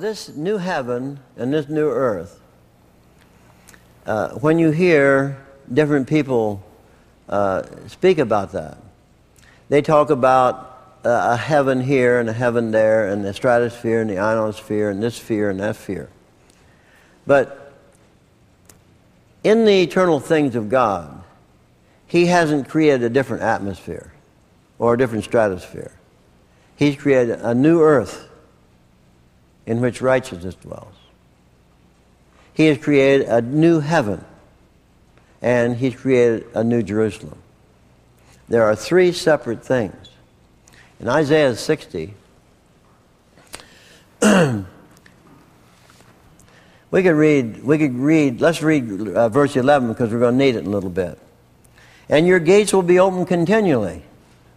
This new heaven and this new earth, uh, when you hear different people uh, speak about that, they talk about uh, a heaven here and a heaven there, and the stratosphere and the ionosphere, and this sphere and that sphere. But in the eternal things of God, He hasn't created a different atmosphere or a different stratosphere. He's created a new earth in which righteousness dwells. He has created a new heaven, and He's created a new Jerusalem. There are three separate things. In Isaiah 60, we could read, we could read, let's read uh, verse 11 because we're going to need it in a little bit. And your gates will be open continually.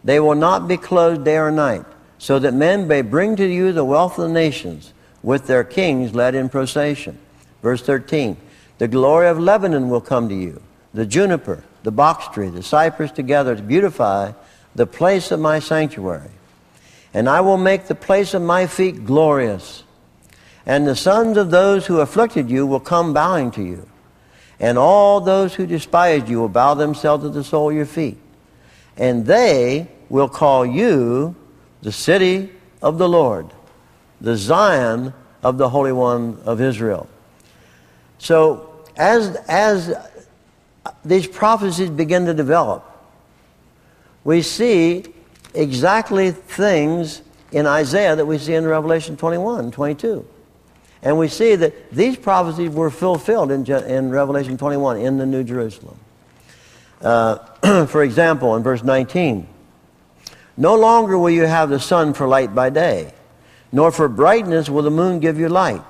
They will not be closed day or night, so that men may bring to you the wealth of the nations with their kings led in procession. Verse 13 The glory of Lebanon will come to you, the juniper, the box tree, the cypress together to beautify the place of my sanctuary. And I will make the place of my feet glorious. And the sons of those who afflicted you will come bowing to you. And all those who despised you will bow themselves at the sole of your feet. And they will call you the city of the Lord the Zion of the Holy One of Israel. So as, as these prophecies begin to develop, we see exactly things in Isaiah that we see in Revelation 21, 22. And we see that these prophecies were fulfilled in, in Revelation 21 in the New Jerusalem. Uh, for example, in verse 19, no longer will you have the sun for light by day nor for brightness will the moon give you light.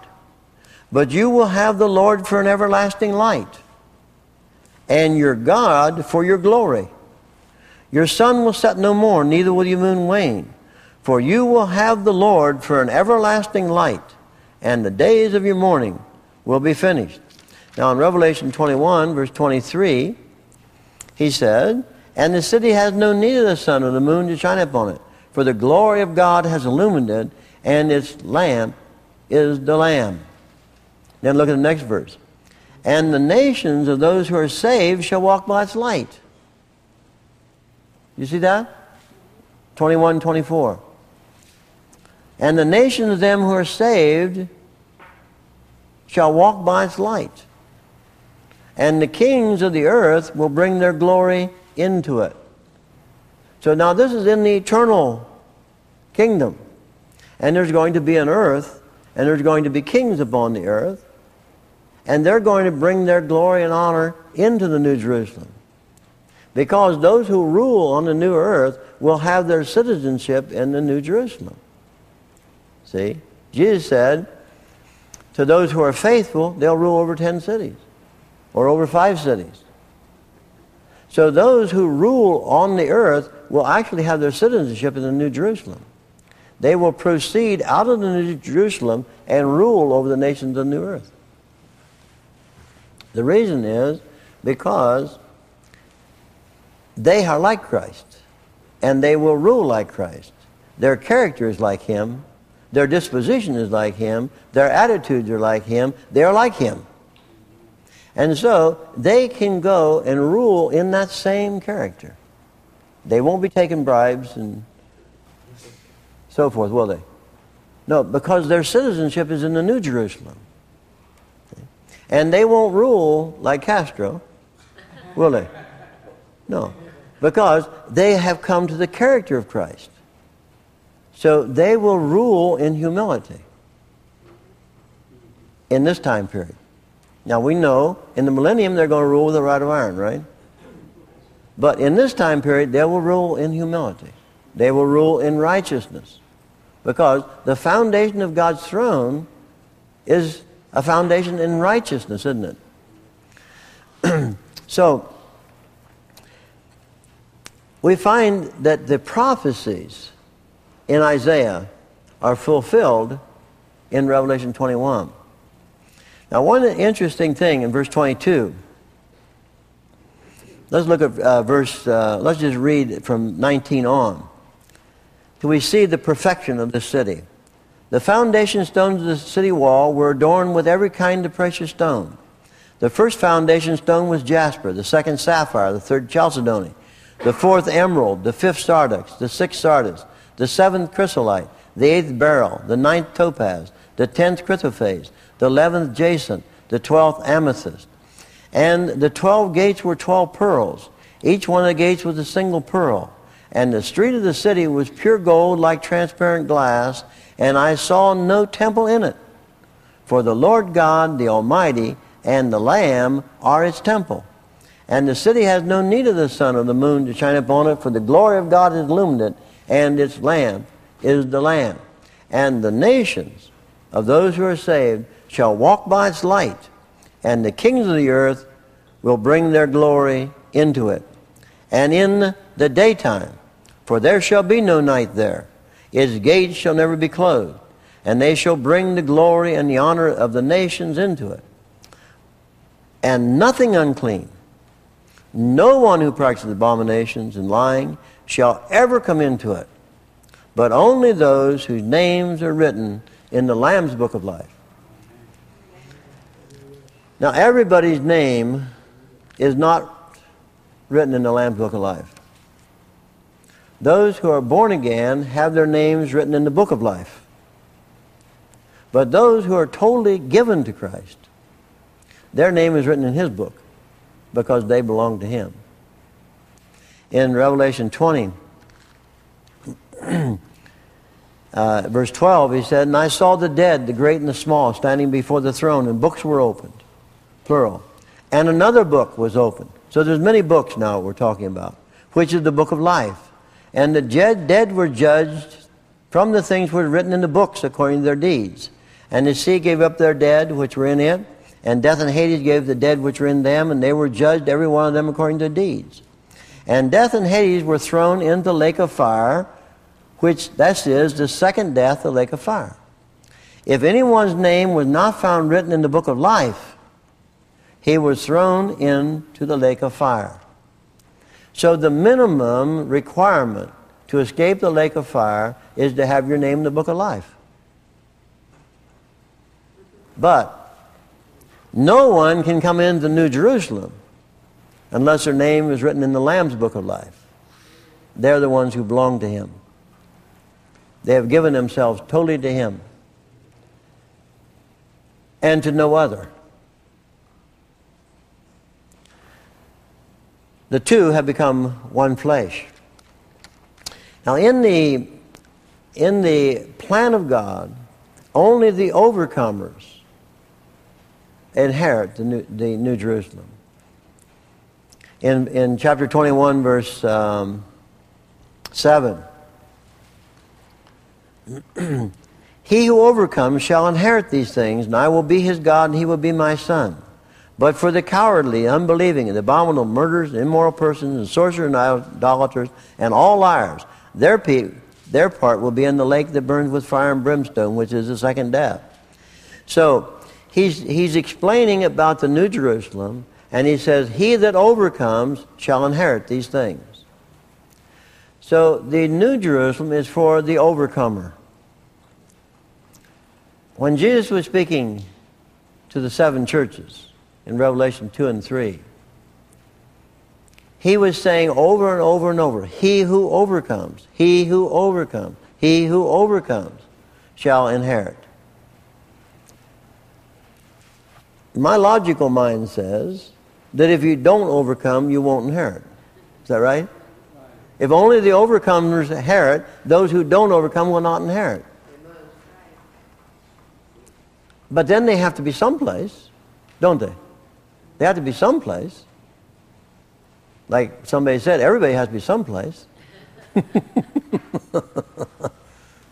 But you will have the Lord for an everlasting light, and your God for your glory. Your sun will set no more, neither will your moon wane. For you will have the Lord for an everlasting light, and the days of your mourning will be finished. Now, in Revelation 21, verse 23, he said, And the city has no need of the sun or the moon to shine upon it, for the glory of God has illumined it, and its lamp is the Lamb. Then look at the next verse. And the nations of those who are saved shall walk by its light. You see that? 21, 24. And the nations of them who are saved shall walk by its light. And the kings of the earth will bring their glory into it. So now this is in the eternal kingdom. And there's going to be an earth, and there's going to be kings upon the earth, and they're going to bring their glory and honor into the New Jerusalem. Because those who rule on the new earth will have their citizenship in the New Jerusalem. See? Jesus said, to those who are faithful, they'll rule over 10 cities or over five cities. So those who rule on the earth will actually have their citizenship in the New Jerusalem they will proceed out of the New Jerusalem and rule over the nations of the new earth. The reason is because they are like Christ and they will rule like Christ. Their character is like him. Their disposition is like him. Their attitudes are like him. They are like him. And so they can go and rule in that same character. They won't be taking bribes and so forth, will they? No, because their citizenship is in the New Jerusalem. And they won't rule like Castro, will they? No, because they have come to the character of Christ. So they will rule in humility in this time period. Now we know in the millennium they're going to rule with a rod of iron, right? But in this time period, they will rule in humility. They will rule in righteousness. Because the foundation of God's throne is a foundation in righteousness, isn't it? so, we find that the prophecies in Isaiah are fulfilled in Revelation 21. Now, one interesting thing in verse 22, let's look at uh, verse, uh, let's just read from 19 on we see the perfection of the city. The foundation stones of the city wall were adorned with every kind of precious stone. The first foundation stone was jasper, the second sapphire, the third chalcedony, the fourth emerald, the fifth sardonyx, the sixth sardis, the seventh chrysolite, the eighth beryl, the ninth topaz, the tenth chrysoprase, the eleventh jacinth, the twelfth amethyst. And the twelve gates were twelve pearls. Each one of the gates was a single pearl. And the street of the city was pure gold like transparent glass, and I saw no temple in it. For the Lord God, the Almighty, and the Lamb are its temple. And the city has no need of the sun or the moon to shine upon it, for the glory of God has illumined it, and its Lamb is the Lamb. And the nations of those who are saved shall walk by its light, and the kings of the earth will bring their glory into it. And in the daytime, for there shall be no night there, its gates shall never be closed, and they shall bring the glory and the honor of the nations into it and nothing unclean. No one who practices abominations and lying shall ever come into it, but only those whose names are written in the Lamb's book of life. Now, everybody's name is not written in the Lamb's book of life. Those who are born again have their names written in the book of life. But those who are totally given to Christ their name is written in his book because they belong to him. In Revelation 20, uh, verse 12, he said, And I saw the dead, the great and the small, standing before the throne, and books were opened, plural. And another book was opened. So there's many books now we're talking about, which is the book of life. And the dead were judged from the things which were written in the books according to their deeds. And the sea gave up their dead which were in it, and death and Hades gave the dead which were in them, and they were judged, every one of them according to deeds. And death and Hades were thrown into the lake of fire, which, that is, the second death, the lake of fire. If anyone's name was not found written in the book of life, he was thrown into the lake of fire. So the minimum requirement to escape the lake of fire is to have your name in the book of life. But no one can come into New Jerusalem unless their name is written in the Lamb's book of life. They're the ones who belong to Him. They have given themselves totally to Him and to no other. The two have become one flesh. Now, in the, in the plan of God, only the overcomers inherit the New, the New Jerusalem. In, in chapter 21, verse um, 7, He who overcomes shall inherit these things, and I will be his God, and he will be my son. But for the cowardly, unbelieving, and abominable murderers, immoral persons, and sorcerers, and idolaters, and all liars, their, pe- their part will be in the lake that burns with fire and brimstone, which is the second death. So, he's, he's explaining about the New Jerusalem, and he says, He that overcomes shall inherit these things. So the New Jerusalem is for the overcomer. When Jesus was speaking to the seven churches in Revelation 2 and 3, he was saying over and over and over, He who overcomes, he who overcomes, he who overcomes shall inherit. my logical mind says that if you don't overcome, you won't inherit. Is that right? If only the overcomers inherit, those who don't overcome will not inherit. But then they have to be someplace, don't they? They have to be someplace. Like somebody said, everybody has to be someplace.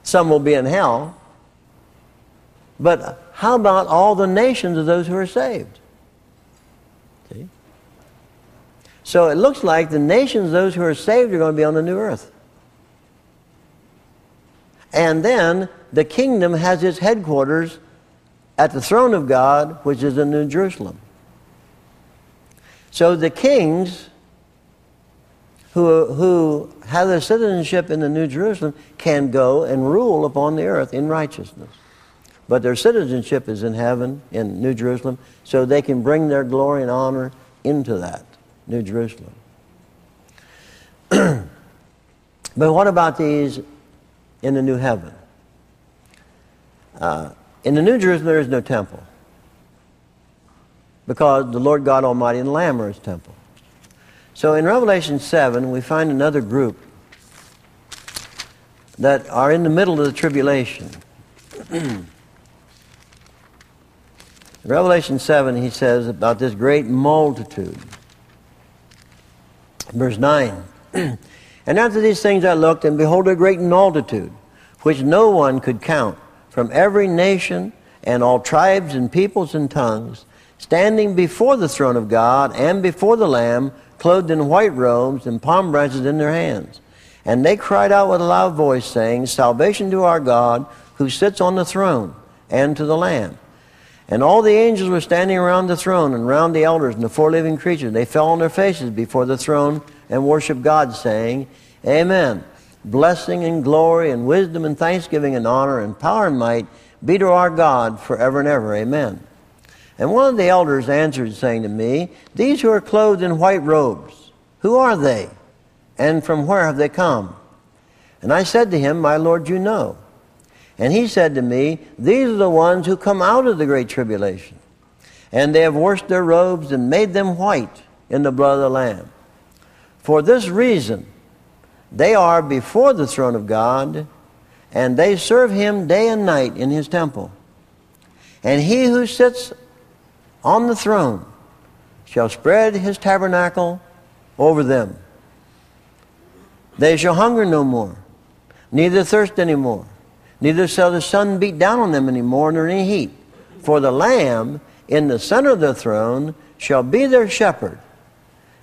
Some will be in hell. But how about all the nations of those who are saved? See? So it looks like the nations, those who are saved, are going to be on the new earth. And then the kingdom has its headquarters at the throne of God, which is in New Jerusalem. So the kings who, who have their citizenship in the New Jerusalem can go and rule upon the earth in righteousness. But their citizenship is in heaven, in New Jerusalem, so they can bring their glory and honor into that, New Jerusalem. but what about these in the new heaven? Uh, in the New Jerusalem, there is no temple because the Lord God Almighty and the Lamb are his temple. So in Revelation 7, we find another group that are in the middle of the tribulation. Revelation 7, he says about this great multitude. Verse 9 And after these things I looked, and behold, a great multitude, which no one could count, from every nation and all tribes and peoples and tongues, standing before the throne of God and before the Lamb, clothed in white robes and palm branches in their hands. And they cried out with a loud voice, saying, Salvation to our God, who sits on the throne, and to the Lamb. And all the angels were standing around the throne and round the elders and the four living creatures. They fell on their faces before the throne and worshiped God, saying, Amen. Blessing and glory and wisdom and thanksgiving and honor and power and might be to our God forever and ever. Amen. And one of the elders answered, saying to me, These who are clothed in white robes, who are they? And from where have they come? And I said to him, My Lord, you know. And he said to me, These are the ones who come out of the great tribulation. And they have washed their robes and made them white in the blood of the Lamb. For this reason, they are before the throne of God, and they serve him day and night in his temple. And he who sits on the throne shall spread his tabernacle over them. They shall hunger no more, neither thirst any more, neither shall the sun beat down on them any more, nor any heat. For the Lamb in the center of the throne shall be their shepherd,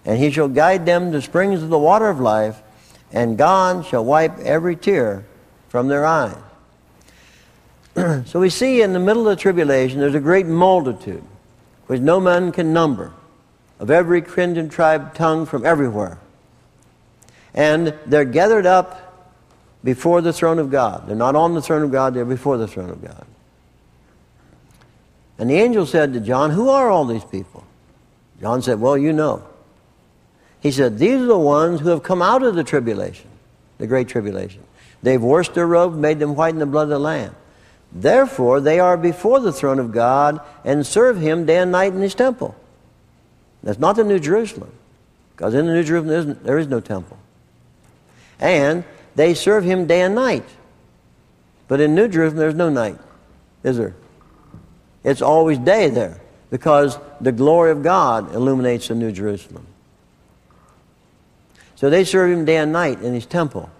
and he shall guide them to springs of the water of life, and God shall wipe every tear from their eyes. so we see in the middle of the tribulation, there's a great multitude which no man can number, of every kindred, tribe, tongue from everywhere. And they're gathered up before the throne of God. They're not on the throne of God, they're before the throne of God. And the angel said to John, Who are all these people? John said, Well, you know. He said, These are the ones who have come out of the tribulation, the great tribulation. They've washed their robes, made them white in the blood of the Lamb. Therefore, they are before the throne of God and serve him day and night in his temple. That's not the New Jerusalem, because in the New Jerusalem there is, there is no temple. And they serve him day and night. But in New Jerusalem, there's no night, is there? It's always day there, because the glory of God illuminates the New Jerusalem. So they serve him day and night in his temple.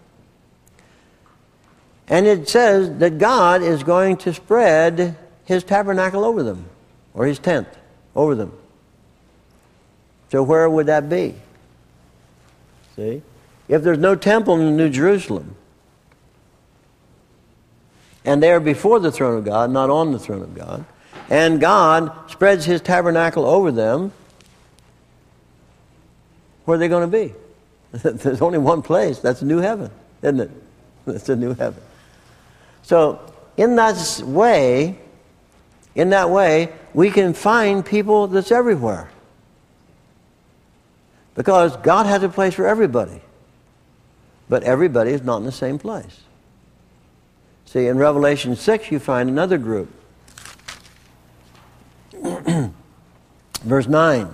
And it says that God is going to spread his tabernacle over them, or his tent over them. So where would that be? See? If there's no temple in New Jerusalem, and they are before the throne of God, not on the throne of God, and God spreads his tabernacle over them, where are they going to be? There's only one place. That's new heaven, isn't it? That's a new heaven. So, in that way, in that way, we can find people that's everywhere. Because God has a place for everybody. But everybody is not in the same place. See, in Revelation 6, you find another group. verse 9.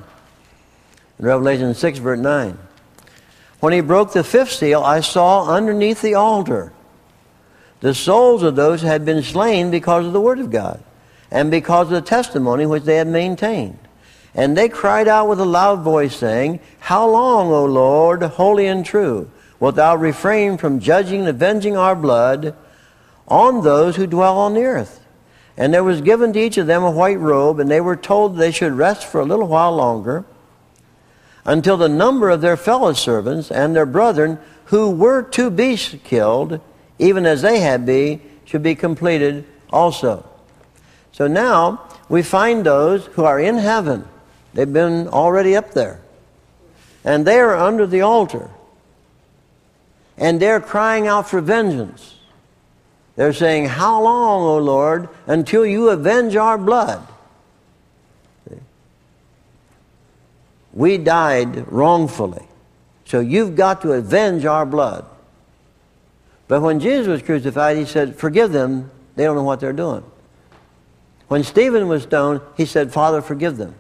In Revelation 6, verse 9. When he broke the fifth seal, I saw underneath the altar the souls of those had been slain because of the Word of God and because of the testimony which they had maintained. And they cried out with a loud voice, saying, How long, O Lord, holy and true, wilt thou refrain from judging and avenging our blood on those who dwell on the earth? And there was given to each of them a white robe, and they were told they should rest for a little while longer until the number of their fellow servants and their brethren who were to be killed even as they had be, should be completed also. So now we find those who are in heaven. They've been already up there. And they are under the altar. And they're crying out for vengeance. They're saying, How long, O Lord, until you avenge our blood? We died wrongfully. So you've got to avenge our blood. But when Jesus was crucified, he said, Forgive them. They don't know what they're doing. When Stephen was stoned, he said, Father, forgive them.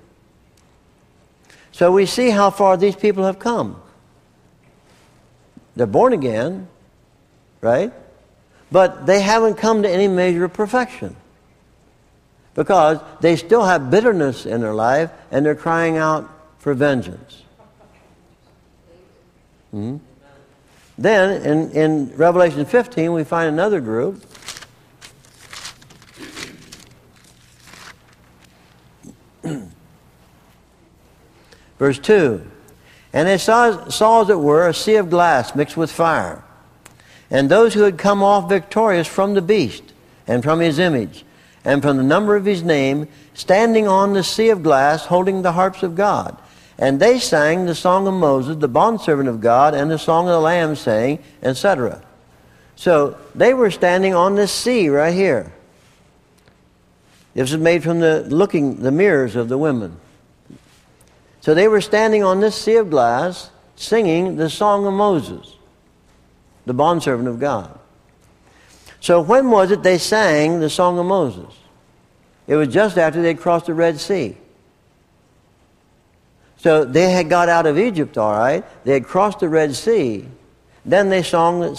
So we see how far these people have come. They're born again, right? But they haven't come to any measure of perfection because they still have bitterness in their life and they're crying out for vengeance. Hmm? Then in, in Revelation 15, we find another group. Verse 2 And they saw, saw, as it were, a sea of glass mixed with fire. And those who had come off victorious from the beast, and from his image, and from the number of his name, standing on the sea of glass, holding the harps of God. And they sang the song of Moses, the bondservant of God, and the song of the Lamb, saying, etc. So they were standing on this sea right here. This was made from the looking the mirrors of the women. So they were standing on this sea of glass, singing the song of Moses, the bondservant of God. So when was it they sang the song of Moses? It was just after they crossed the Red Sea. So they had got out of Egypt, all right. They had crossed the Red Sea. Then they, song,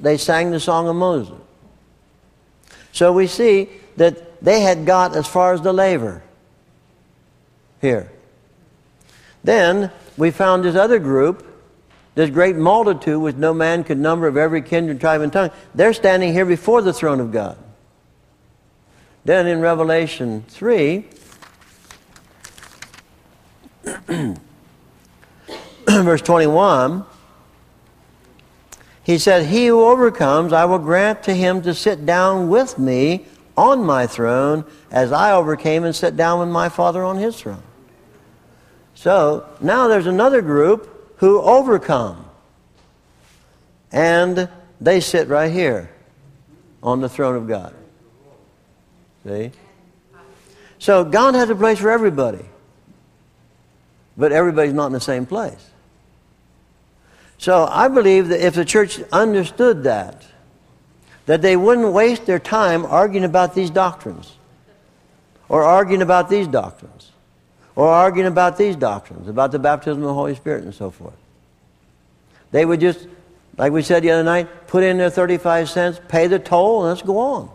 they sang the song of Moses. So we see that they had got as far as the laver here. Then we found this other group, this great multitude which no man could number of every kindred, tribe, and tongue. They're standing here before the throne of God. Then in Revelation 3, verse 21, he said, He who overcomes, I will grant to him to sit down with me on my throne as I overcame and sat down with my Father on his throne. So now there's another group who overcome. And they sit right here on the throne of God. See? So God has a place for everybody but everybody's not in the same place. So I believe that if the church understood that, that they wouldn't waste their time arguing about these doctrines, or arguing about these doctrines, or arguing about these doctrines, about the baptism of the Holy Spirit and so forth. They would just, like we said the other night, put in their 35 cents, pay the toll, and let's go on.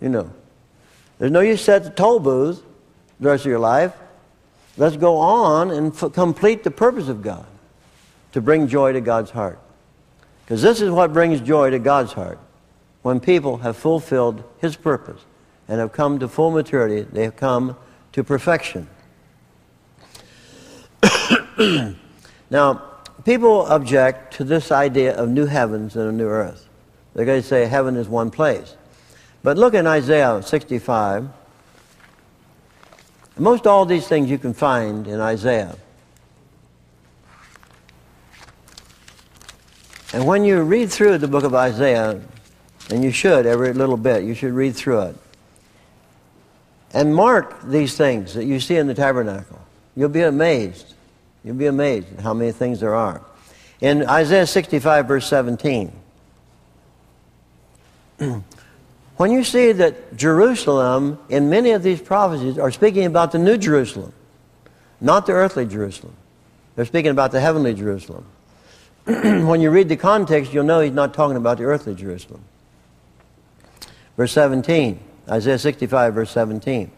You know. There's no use at the toll booth the rest of your life. Let's go on and f- complete the purpose of God to bring joy to God's heart. Because this is what brings joy to God's heart. When people have fulfilled His purpose and have come to full maturity, they have come to perfection. now, people object to this idea of new heavens and a new earth. They're going to say heaven is one place. But look in Isaiah 65. Most all these things you can find in Isaiah. And when you read through the book of Isaiah, and you should every little bit, you should read through it. And mark these things that you see in the tabernacle. You'll be amazed. You'll be amazed at how many things there are. In Isaiah 65, verse 17, When you see that Jerusalem, in many of these prophecies, are speaking about the new Jerusalem, not the earthly Jerusalem. They're speaking about the heavenly Jerusalem. when you read the context, you'll know he's not talking about the earthly Jerusalem. Verse 17, Isaiah 65, verse 17.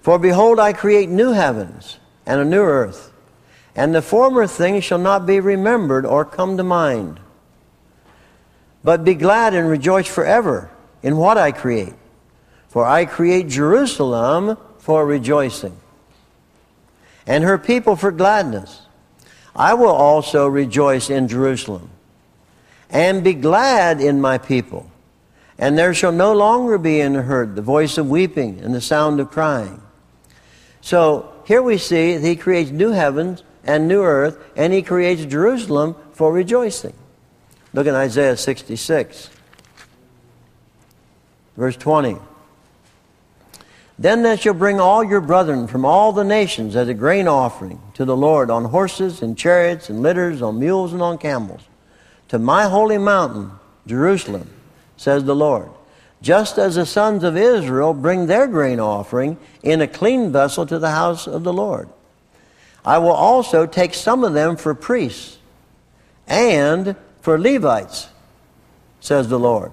For behold, I create new heavens and a new earth, and the former things shall not be remembered or come to mind. But be glad and rejoice forever in what I create. For I create Jerusalem for rejoicing, and her people for gladness. I will also rejoice in Jerusalem, and be glad in my people. And there shall no longer be in the herd the voice of weeping and the sound of crying. So here we see that he creates new heavens and new earth, and he creates Jerusalem for rejoicing. Look at Isaiah 66, verse 20. Then they shall bring all your brethren from all the nations as a grain offering to the Lord on horses and chariots and litters, on mules and on camels, to my holy mountain, Jerusalem, says the Lord. Just as the sons of Israel bring their grain offering in a clean vessel to the house of the Lord. I will also take some of them for priests and for Levites, says the Lord.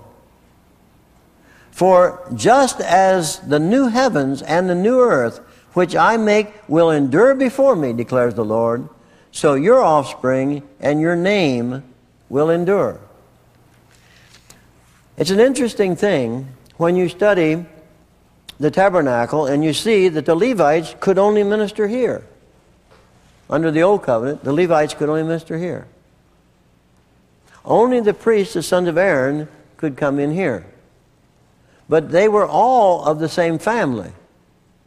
For just as the new heavens and the new earth, which I make, will endure before me, declares the Lord, so your offspring and your name will endure. It's an interesting thing when you study the tabernacle and you see that the Levites could only minister here. Under the Old Covenant, the Levites could only minister here. Only the priests, the sons of Aaron, could come in here. But they were all of the same family,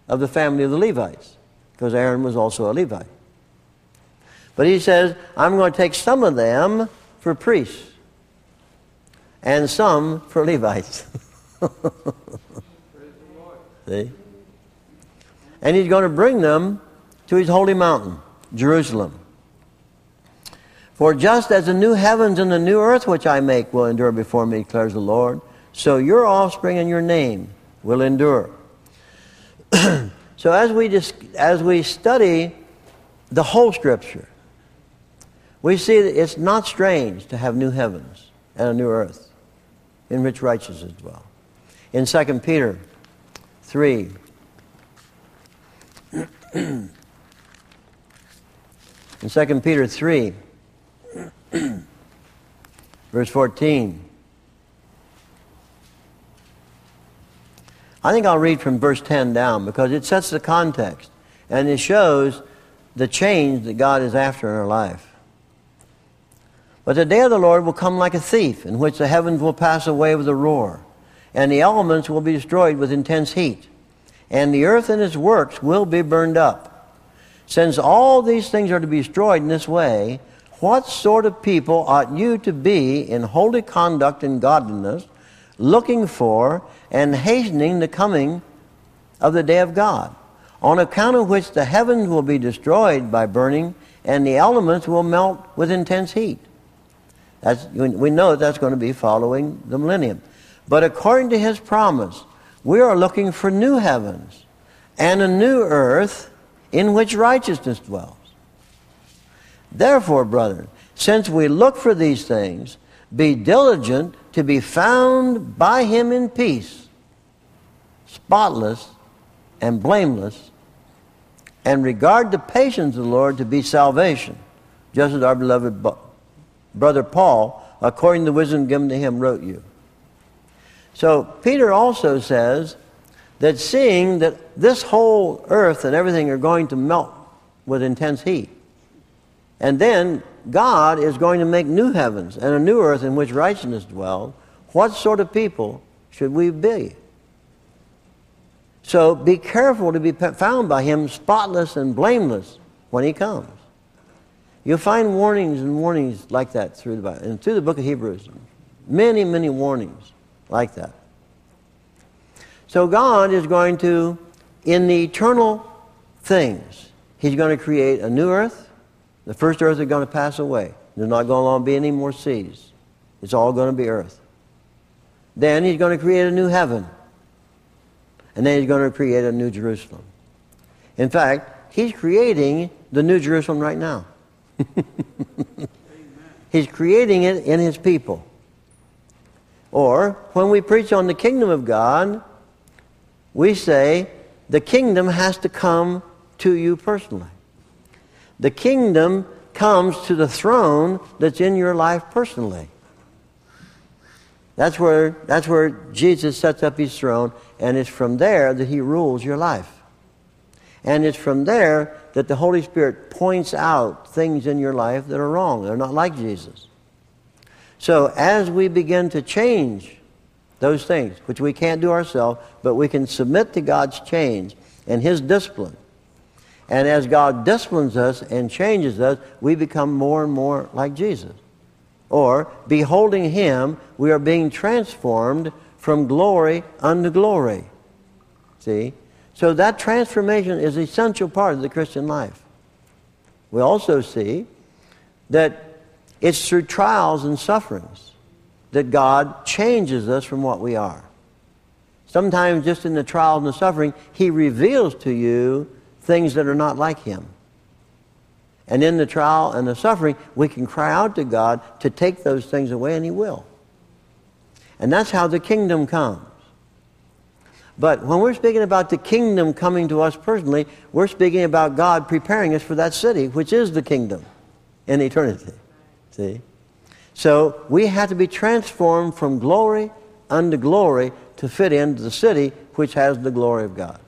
of the family of the Levites, because Aaron was also a Levite. But he says, I'm going to take some of them for priests and some for Levites. See? And he's going to bring them to his holy mountain, Jerusalem. For just as the new heavens and the new earth which I make will endure before me, declares the Lord, so your offspring and your name will endure. so as we, just, as we study the whole Scripture, we see that it's not strange to have new heavens and a new earth in which righteousness dwell. In 2 Peter 3, in 2 Peter 3, verse 14, I think I'll read from verse 10 down because it sets the context and it shows the change that God is after in our life. But the day of the Lord will come like a thief, in which the heavens will pass away with a roar, and the elements will be destroyed with intense heat, and the earth and its works will be burned up. Since all these things are to be destroyed in this way, what sort of people ought you to be in holy conduct and godliness, looking for and hastening the coming of the day of God, on account of which the heavens will be destroyed by burning and the elements will melt with intense heat. That's, we know that's going to be following the millennium. But according to his promise, we are looking for new heavens and a new earth in which righteousness dwells. Therefore, brethren, since we look for these things, be diligent to be found by him in peace, spotless and blameless, and regard the patience of the Lord to be salvation, just as our beloved brother Paul, according to the wisdom given to him, wrote you. So Peter also says that seeing that this whole earth and everything are going to melt with intense heat, and then God is going to make new heavens and a new earth in which righteousness dwells. What sort of people should we be? So be careful to be found by Him spotless and blameless when He comes. You'll find warnings and warnings like that through the Bible, and through the book of Hebrews. Many, many warnings like that. So God is going to, in the eternal things, He's going to create a new earth the first earth is going to pass away. There's not going to be any more seas. It's all going to be earth. Then he's going to create a new heaven. And then he's going to create a new Jerusalem. In fact, he's creating the new Jerusalem right now. he's creating it in his people. Or when we preach on the kingdom of God, we say the kingdom has to come to you personally. The kingdom comes to the throne that's in your life personally. That's where, that's where Jesus sets up his throne, and it's from there that he rules your life. And it's from there that the Holy Spirit points out things in your life that are wrong. They're not like Jesus. So as we begin to change those things, which we can't do ourselves, but we can submit to God's change and his discipline, and as God disciplines us and changes us, we become more and more like Jesus. Or, beholding him, we are being transformed from glory unto glory. See? So that transformation is an essential part of the Christian life. We also see that it's through trials and sufferings that God changes us from what we are. Sometimes, just in the trials and the suffering, He reveals to you things that are not like Him. And in the trial and the suffering, we can cry out to God to take those things away, and He will. And that's how the kingdom comes. But when we're speaking about the kingdom coming to us personally, we're speaking about God preparing us for that city, which is the kingdom in eternity. See? So we have to be transformed from glory unto glory to fit into the city which has the glory of God.